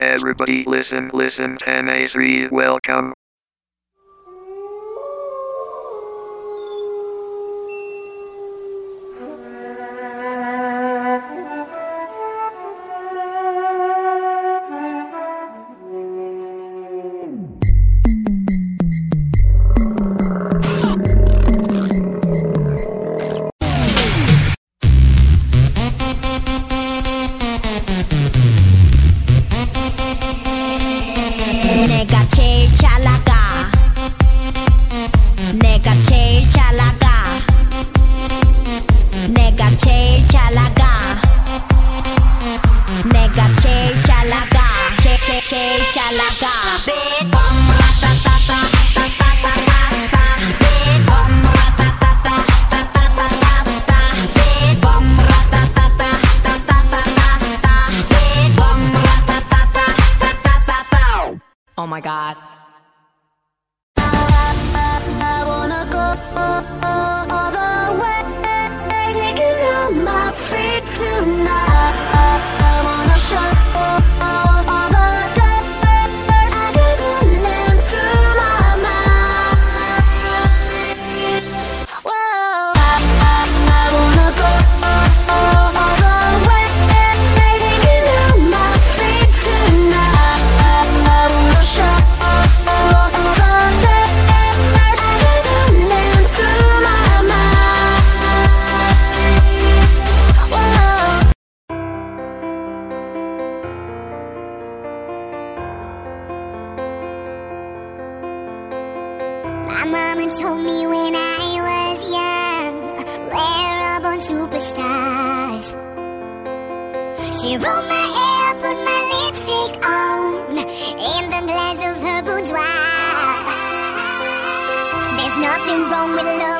Everybody listen, listen, 10A3, welcome. Oh my god. I wanna go. My mama told me when I was young, we're all born superstars. She rolled my hair, put my lipstick on, in the glass of her boudoir. There's nothing wrong with loving